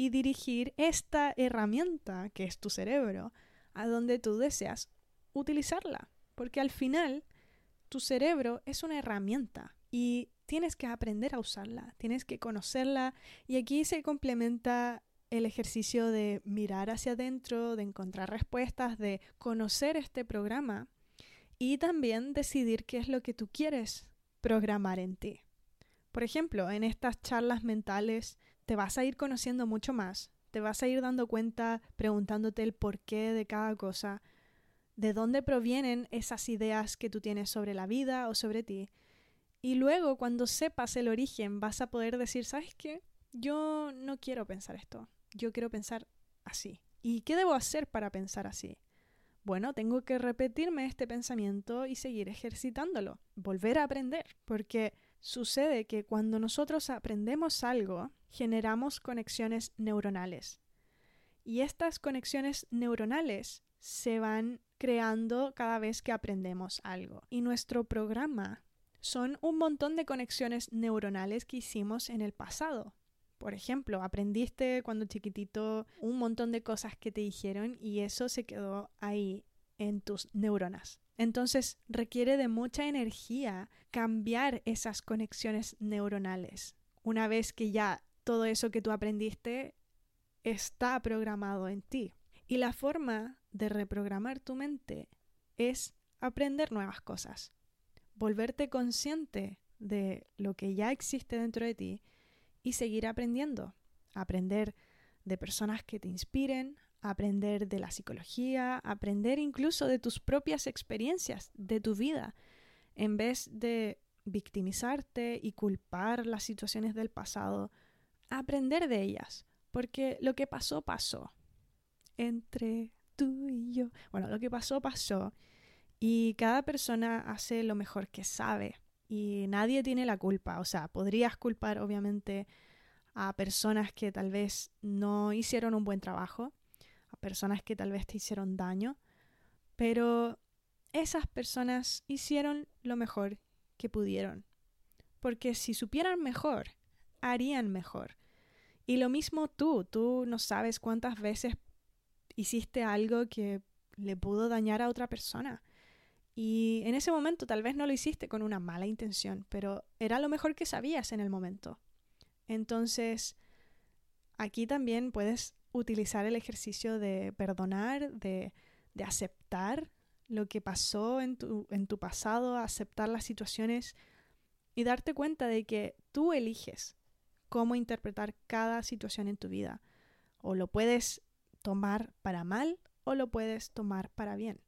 y dirigir esta herramienta que es tu cerebro a donde tú deseas utilizarla, porque al final tu cerebro es una herramienta y tienes que aprender a usarla, tienes que conocerla y aquí se complementa el ejercicio de mirar hacia adentro, de encontrar respuestas, de conocer este programa y también decidir qué es lo que tú quieres programar en ti. Por ejemplo, en estas charlas mentales te vas a ir conociendo mucho más, te vas a ir dando cuenta preguntándote el porqué de cada cosa, de dónde provienen esas ideas que tú tienes sobre la vida o sobre ti. Y luego, cuando sepas el origen, vas a poder decir, ¿sabes qué? Yo no quiero pensar esto, yo quiero pensar así. ¿Y qué debo hacer para pensar así? Bueno, tengo que repetirme este pensamiento y seguir ejercitándolo, volver a aprender, porque sucede que cuando nosotros aprendemos algo, generamos conexiones neuronales. Y estas conexiones neuronales se van creando cada vez que aprendemos algo. Y nuestro programa son un montón de conexiones neuronales que hicimos en el pasado. Por ejemplo, aprendiste cuando chiquitito un montón de cosas que te dijeron y eso se quedó ahí en tus neuronas. Entonces requiere de mucha energía cambiar esas conexiones neuronales. una vez que ya todo eso que tú aprendiste está programado en ti. Y la forma de reprogramar tu mente es aprender nuevas cosas, volverte consciente de lo que ya existe dentro de ti y seguir aprendiendo, aprender de personas que te inspiren, aprender de la psicología, aprender incluso de tus propias experiencias, de tu vida, en vez de victimizarte y culpar las situaciones del pasado, aprender de ellas, porque lo que pasó pasó. Entre tú y yo. Bueno, lo que pasó pasó y cada persona hace lo mejor que sabe y nadie tiene la culpa. O sea, podrías culpar obviamente a personas que tal vez no hicieron un buen trabajo, a personas que tal vez te hicieron daño, pero esas personas hicieron lo mejor que pudieron. Porque si supieran mejor, harían mejor. Y lo mismo tú, tú no sabes cuántas veces hiciste algo que le pudo dañar a otra persona. Y en ese momento tal vez no lo hiciste con una mala intención, pero era lo mejor que sabías en el momento. Entonces, aquí también puedes utilizar el ejercicio de perdonar, de, de aceptar lo que pasó en tu, en tu pasado, aceptar las situaciones y darte cuenta de que tú eliges cómo interpretar cada situación en tu vida. O lo puedes tomar para mal o lo puedes tomar para bien.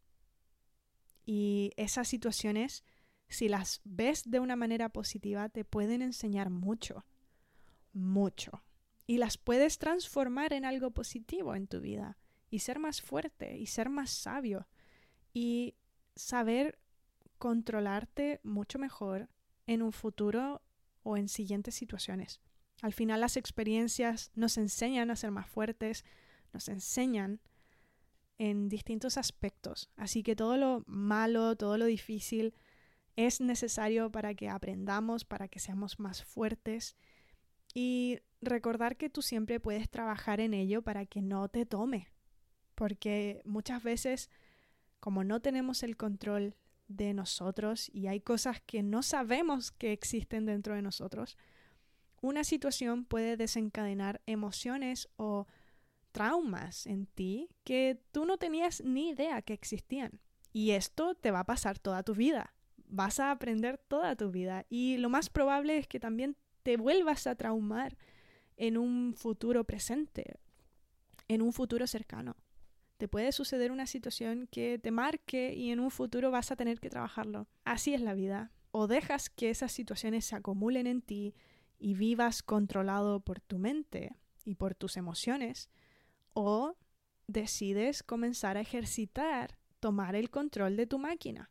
Y esas situaciones, si las ves de una manera positiva, te pueden enseñar mucho, mucho. Y las puedes transformar en algo positivo en tu vida y ser más fuerte y ser más sabio y saber controlarte mucho mejor en un futuro o en siguientes situaciones. Al final las experiencias nos enseñan a ser más fuertes, nos enseñan en distintos aspectos. Así que todo lo malo, todo lo difícil es necesario para que aprendamos, para que seamos más fuertes y recordar que tú siempre puedes trabajar en ello para que no te tome. Porque muchas veces como no tenemos el control de nosotros y hay cosas que no sabemos que existen dentro de nosotros, una situación puede desencadenar emociones o traumas en ti que tú no tenías ni idea que existían. Y esto te va a pasar toda tu vida. Vas a aprender toda tu vida. Y lo más probable es que también te vuelvas a traumar en un futuro presente, en un futuro cercano te puede suceder una situación que te marque y en un futuro vas a tener que trabajarlo. Así es la vida. O dejas que esas situaciones se acumulen en ti y vivas controlado por tu mente y por tus emociones, o decides comenzar a ejercitar, tomar el control de tu máquina.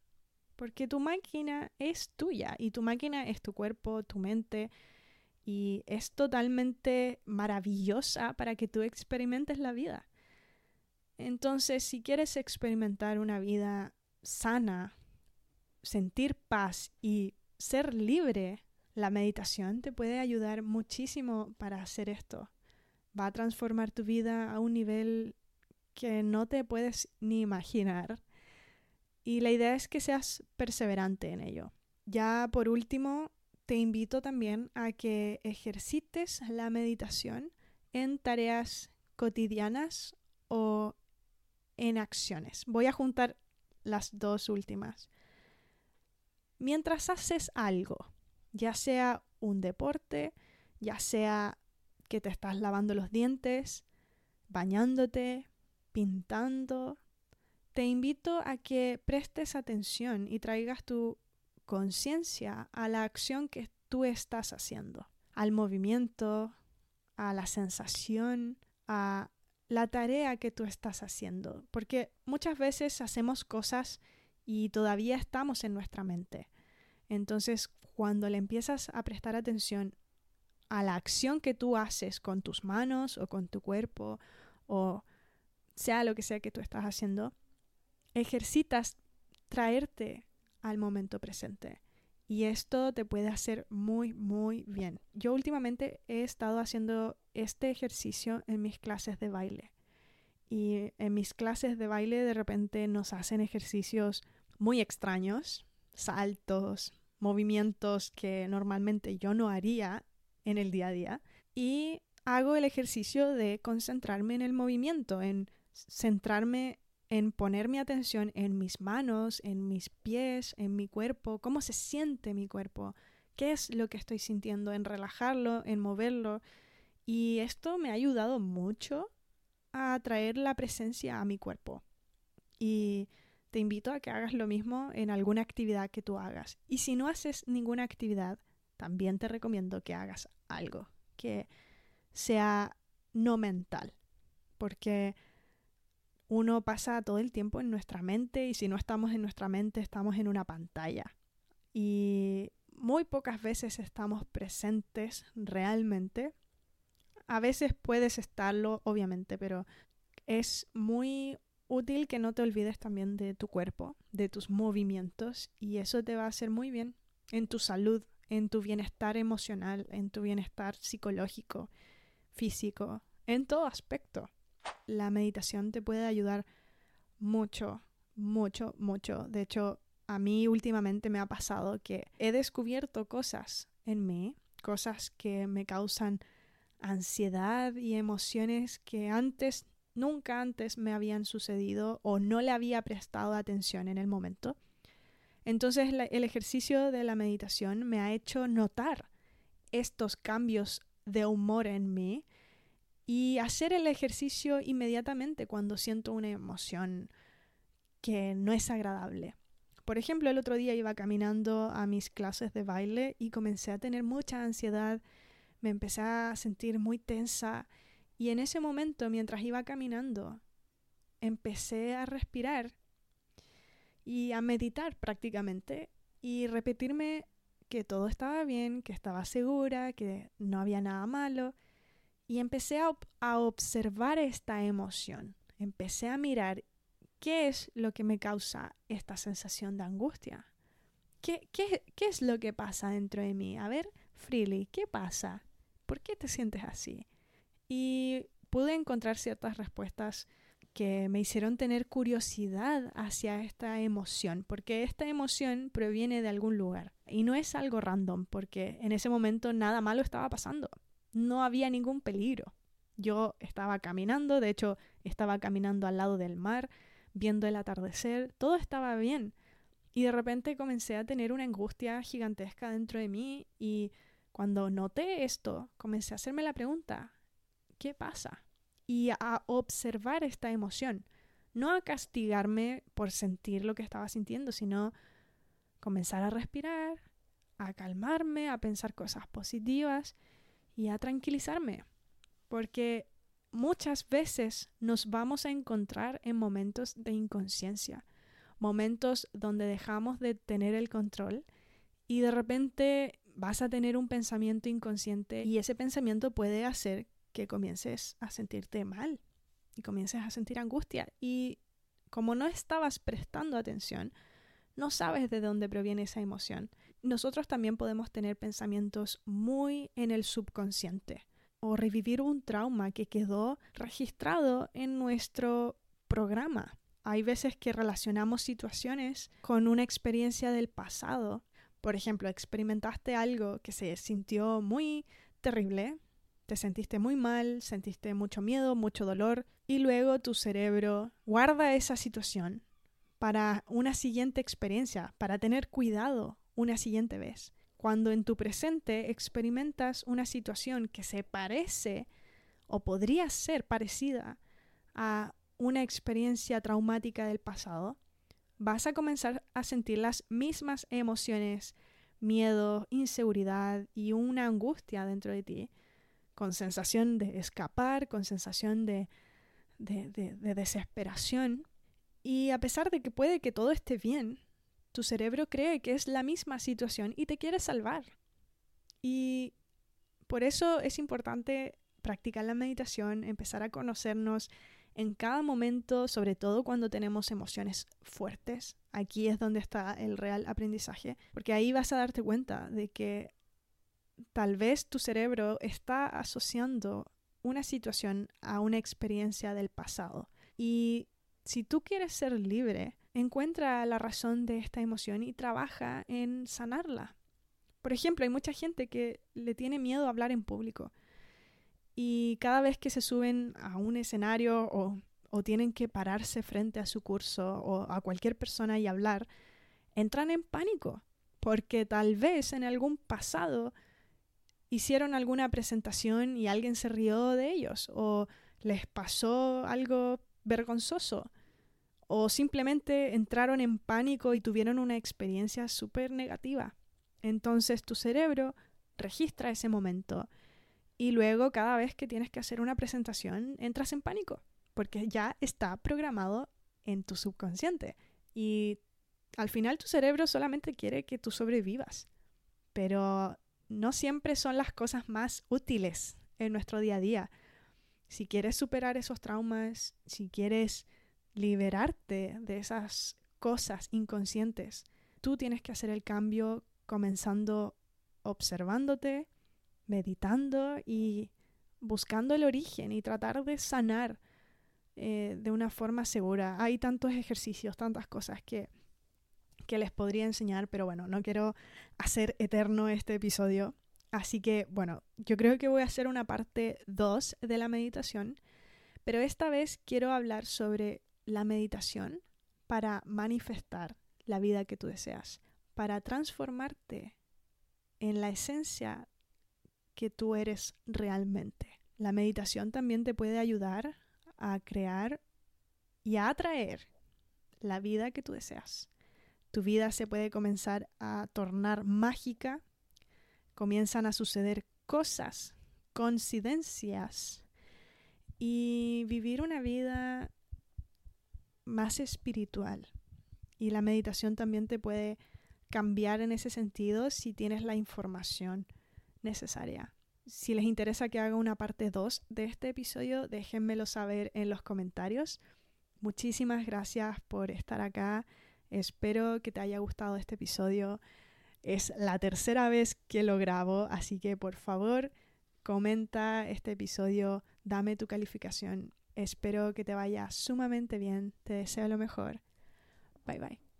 Porque tu máquina es tuya y tu máquina es tu cuerpo, tu mente, y es totalmente maravillosa para que tú experimentes la vida. Entonces, si quieres experimentar una vida sana, sentir paz y ser libre, la meditación te puede ayudar muchísimo para hacer esto. Va a transformar tu vida a un nivel que no te puedes ni imaginar. Y la idea es que seas perseverante en ello. Ya por último, te invito también a que ejercites la meditación en tareas cotidianas o en acciones. Voy a juntar las dos últimas. Mientras haces algo, ya sea un deporte, ya sea que te estás lavando los dientes, bañándote, pintando, te invito a que prestes atención y traigas tu conciencia a la acción que tú estás haciendo, al movimiento, a la sensación, a la tarea que tú estás haciendo, porque muchas veces hacemos cosas y todavía estamos en nuestra mente. Entonces, cuando le empiezas a prestar atención a la acción que tú haces con tus manos o con tu cuerpo o sea lo que sea que tú estás haciendo, ejercitas traerte al momento presente. Y esto te puede hacer muy, muy bien. Yo últimamente he estado haciendo este ejercicio en mis clases de baile. Y en mis clases de baile de repente nos hacen ejercicios muy extraños, saltos, movimientos que normalmente yo no haría en el día a día y hago el ejercicio de concentrarme en el movimiento, en centrarme en poner mi atención en mis manos, en mis pies, en mi cuerpo, cómo se siente mi cuerpo, qué es lo que estoy sintiendo, en relajarlo, en moverlo. Y esto me ha ayudado mucho a traer la presencia a mi cuerpo. Y te invito a que hagas lo mismo en alguna actividad que tú hagas. Y si no haces ninguna actividad, también te recomiendo que hagas algo que sea no mental. Porque uno pasa todo el tiempo en nuestra mente y si no estamos en nuestra mente estamos en una pantalla. Y muy pocas veces estamos presentes realmente. A veces puedes estarlo, obviamente, pero es muy útil que no te olvides también de tu cuerpo, de tus movimientos y eso te va a hacer muy bien en tu salud, en tu bienestar emocional, en tu bienestar psicológico, físico, en todo aspecto. La meditación te puede ayudar mucho, mucho, mucho. De hecho, a mí últimamente me ha pasado que he descubierto cosas en mí, cosas que me causan ansiedad y emociones que antes nunca antes me habían sucedido o no le había prestado atención en el momento. Entonces el ejercicio de la meditación me ha hecho notar estos cambios de humor en mí y hacer el ejercicio inmediatamente cuando siento una emoción que no es agradable. Por ejemplo, el otro día iba caminando a mis clases de baile y comencé a tener mucha ansiedad, me empecé a sentir muy tensa y en ese momento, mientras iba caminando, empecé a respirar y a meditar prácticamente y repetirme que todo estaba bien, que estaba segura, que no había nada malo. Y empecé a, observar esta emoción. Empecé a mirar qué es lo que me causa esta sensación de angustia. ¿Qué, qué, qué es lo que pasa dentro de mí? A ver, Freely, ¿qué pasa? ¿Por qué te sientes así? Y pude encontrar ciertas respuestas que me hicieron tener curiosidad hacia esta emoción, porque esta emoción proviene de algún lugar y no es algo random, porque en ese momento nada malo estaba pasando, no había ningún peligro. Yo estaba caminando, de hecho estaba caminando al lado del mar, viendo el atardecer, todo estaba bien. Y de repente comencé a tener una angustia gigantesca dentro de mí y cuando noté esto, comencé a hacerme la pregunta, ¿qué pasa? Y a observar esta emoción, no a castigarme por sentir lo que estaba sintiendo, sino comenzar a respirar, a calmarme, a pensar cosas positivas y a tranquilizarme. Porque muchas veces nos vamos a encontrar en momentos de inconsciencia, momentos donde dejamos de tener el control y de repente vas a tener un pensamiento inconsciente y ese pensamiento puede hacer que comiences a sentirte mal y comiences a sentir angustia. Y como no estabas prestando atención, no sabes de dónde proviene esa emoción. Nosotros también podemos tener pensamientos muy en el subconsciente o revivir un trauma que quedó registrado en nuestro programa. Hay veces que relacionamos situaciones con una experiencia del pasado. Por ejemplo, experimentaste algo que se sintió muy terrible, te sentiste muy mal, sentiste mucho miedo, mucho dolor y luego tu cerebro guarda esa situación para una siguiente experiencia, para tener cuidado una siguiente vez. Cuando en tu presente experimentas una situación que se parece o podría ser parecida a una experiencia traumática del pasado, vas a comenzar a sentir las mismas emociones, miedo, inseguridad y una angustia dentro de ti con sensación de escapar, con sensación de, de, desesperación. Y a pesar de que puede que todo esté bien, tu cerebro cree que es la misma situación y te quiere salvar. Y por eso es importante practicar la meditación, empezar a conocernos en cada momento, sobre todo cuando tenemos emociones fuertes. Aquí es donde está el real aprendizaje, porque ahí vas a darte cuenta de que tal vez tu cerebro está asociando una situación a una experiencia del pasado. Y si tú quieres ser libre, encuentra la razón de esta emoción y trabaja en sanarla. Por ejemplo, hay mucha gente que le tiene miedo a hablar en público. Y cada vez que se suben a un escenario o, o tienen que pararse frente a su curso o a cualquier persona y hablar, entran en pánico. Porque tal vez en algún pasado hicieron alguna presentación y alguien se rió de ellos o les pasó algo vergonzoso o simplemente entraron en pánico y tuvieron una experiencia súper negativa. Entonces tu cerebro registra ese momento y luego cada vez que tienes que hacer una presentación entras en pánico porque ya está programado en tu subconsciente y al final tu cerebro solamente quiere que tú sobrevivas. Pero no siempre son las cosas más útiles en nuestro día a día. Si quieres superar esos traumas, si quieres liberarte de esas cosas inconscientes, tú tienes que hacer el cambio comenzando observándote, meditando y buscando el origen y tratar de sanar eh, de una forma segura. Hay tantos ejercicios, tantas cosas que que les podría enseñar, pero bueno, no quiero hacer eterno este episodio. Así que bueno, yo creo que voy a hacer una parte 2 de la meditación, pero esta vez quiero hablar sobre la meditación para manifestar la vida que tú deseas, para transformarte en la esencia que tú eres realmente. La meditación también te puede ayudar a crear y a atraer la vida que tú deseas tu vida se puede comenzar a tornar mágica, comienzan a suceder cosas, coincidencias y vivir una vida más espiritual. Y la meditación también te puede cambiar en ese sentido si tienes la información necesaria. Si les interesa que haga una parte 2 de este episodio, déjenmelo saber en los comentarios. Muchísimas gracias por estar acá. Espero que te haya gustado este episodio. Es la tercera vez que lo grabo, así que por favor comenta este episodio, dame tu calificación. Espero que te vaya sumamente bien. Te deseo lo mejor. Bye bye.